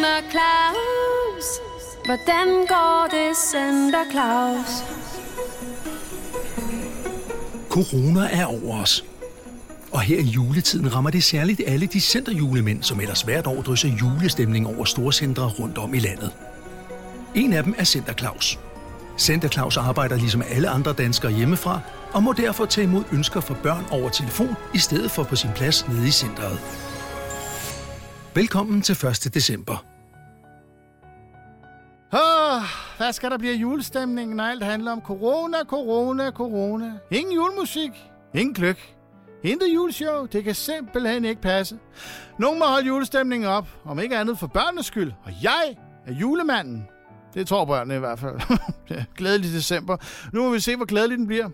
Santa Claus? Hvordan går det, Santa Claus? Corona er over os. Og her i juletiden rammer det særligt alle de centerjulemænd, som ellers hvert år drysser julestemning over storcentre rundt om i landet. En af dem er Center Claus. Center Claus arbejder ligesom alle andre danskere hjemmefra, og må derfor tage imod ønsker fra børn over telefon, i stedet for på sin plads nede i centret. Velkommen til 1. december. Åh, hvad skal der blive julestemning, julestemningen, når alt handler om corona, corona, corona? Ingen julemusik, ingen gløk. Intet juleshow, det kan simpelthen ikke passe. Nogen må holde julestemningen op, om ikke andet for børnenes skyld. Og jeg er julemanden. Det tror børnene i hvert fald. Glædelig december. Nu må vi se, hvor glædelig den bliver.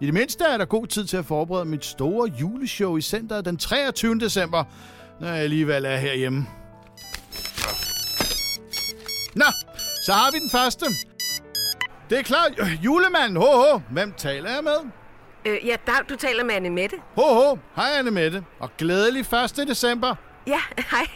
I det mindste er der god tid til at forberede mit store juleshow i centret den 23. december, når jeg alligevel er herhjemme. Nå, så har vi den første. Det er klart. Øh, Julemanden, ho, ho. Hvem taler jeg med? Øh, ja, Dag, du taler med Anne Mette. Ho, ho. Hej, Anne Mette. Og glædelig 1. december. Ja, hej.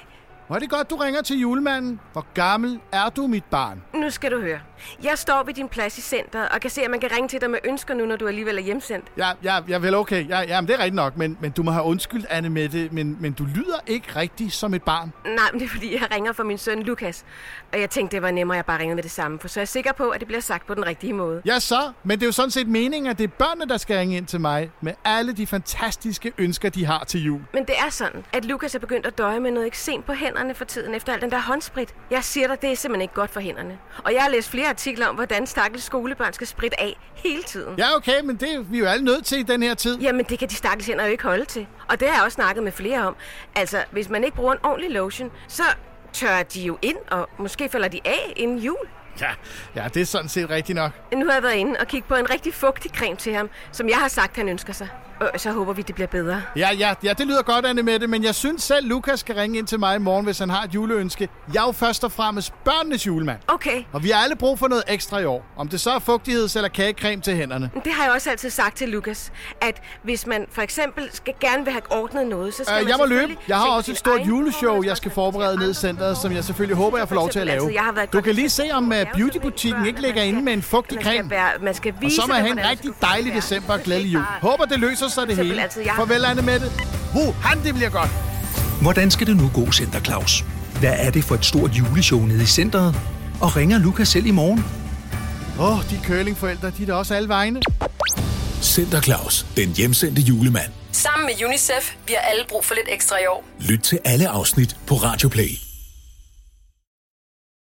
Hvor er det godt, du ringer til julemanden. Hvor gammel er du, mit barn? Nu skal du høre. Jeg står ved din plads i centret og kan se, at man kan ringe til dig med ønsker nu, når du alligevel er hjemsendt. Ja, ja, ja vel okay. Ja, ja, men det er rigtigt nok. Men, men du må have undskyldt, Anne Mette. Men, men du lyder ikke rigtig som et barn. Nej, men det er fordi, jeg ringer for min søn Lukas. Og jeg tænkte, det var nemmere, at jeg bare ringede med det samme. For så er jeg sikker på, at det bliver sagt på den rigtige måde. Ja, så. Men det er jo sådan set meningen, at det er børnene, der skal ringe ind til mig. Med alle de fantastiske ønsker, de har til jul. Men det er sådan, at Lukas er begyndt at døje med noget eksem på hænderne for tiden efter al den der håndsprit. Jeg siger dig, det er simpelthen ikke godt for hænderne. Og jeg har læst flere artikler om, hvordan stakkels skolebørn skal spritte af hele tiden. Ja, okay, men det er vi jo alle nødt til i den her tid. Jamen, det kan de stakkels hænder jo ikke holde til. Og det har jeg også snakket med flere om. Altså, hvis man ikke bruger en ordentlig lotion, så tørrer de jo ind, og måske falder de af inden jul. Ja, ja det er sådan set rigtigt nok. Nu har jeg været inde og kigge på en rigtig fugtig creme til ham, som jeg har sagt, han ønsker sig. Og så håber vi, det bliver bedre. Ja, ja, ja, det lyder godt, Anne Mette, men jeg synes selv, Lukas skal ringe ind til mig i morgen, hvis han har et juleønske. Jeg er jo først og fremmest børnenes julemand. Okay, Og vi har alle brug for noget ekstra i år. Om det så er fugtigheds- eller kagecreme til hænderne. det har jeg også altid sagt til Lukas, at hvis man for eksempel skal gerne vil have ordnet noget, så skal Øh, man jeg må løbe. Jeg har også et stort juleshow, jeg skal forberede ned i centret, som jeg selvfølgelig håber, jeg får lov til at lave. altså, Du kan lige se, om lave beautybutikken ikke ligger inde med en fugtig creme. Man skal Og vise, så må jeg have en rigtig dejlig december og glædelig jul. Håber, det løser sig det hele. altså, jeg Farvel, Anne Mette. Uh, han, det bliver godt. Hvordan skal det nu gå, Center Claus? Hvad er det for et stort juleshow nede i centret? Og ringer Lukas selv i morgen? Åh, oh, de curlingforældre, de er da også alle vegne. Center Claus, den hjemsendte julemand. Sammen med UNICEF. Vi har alle brug for lidt ekstra i år. Lyt til alle afsnit på Radio Play.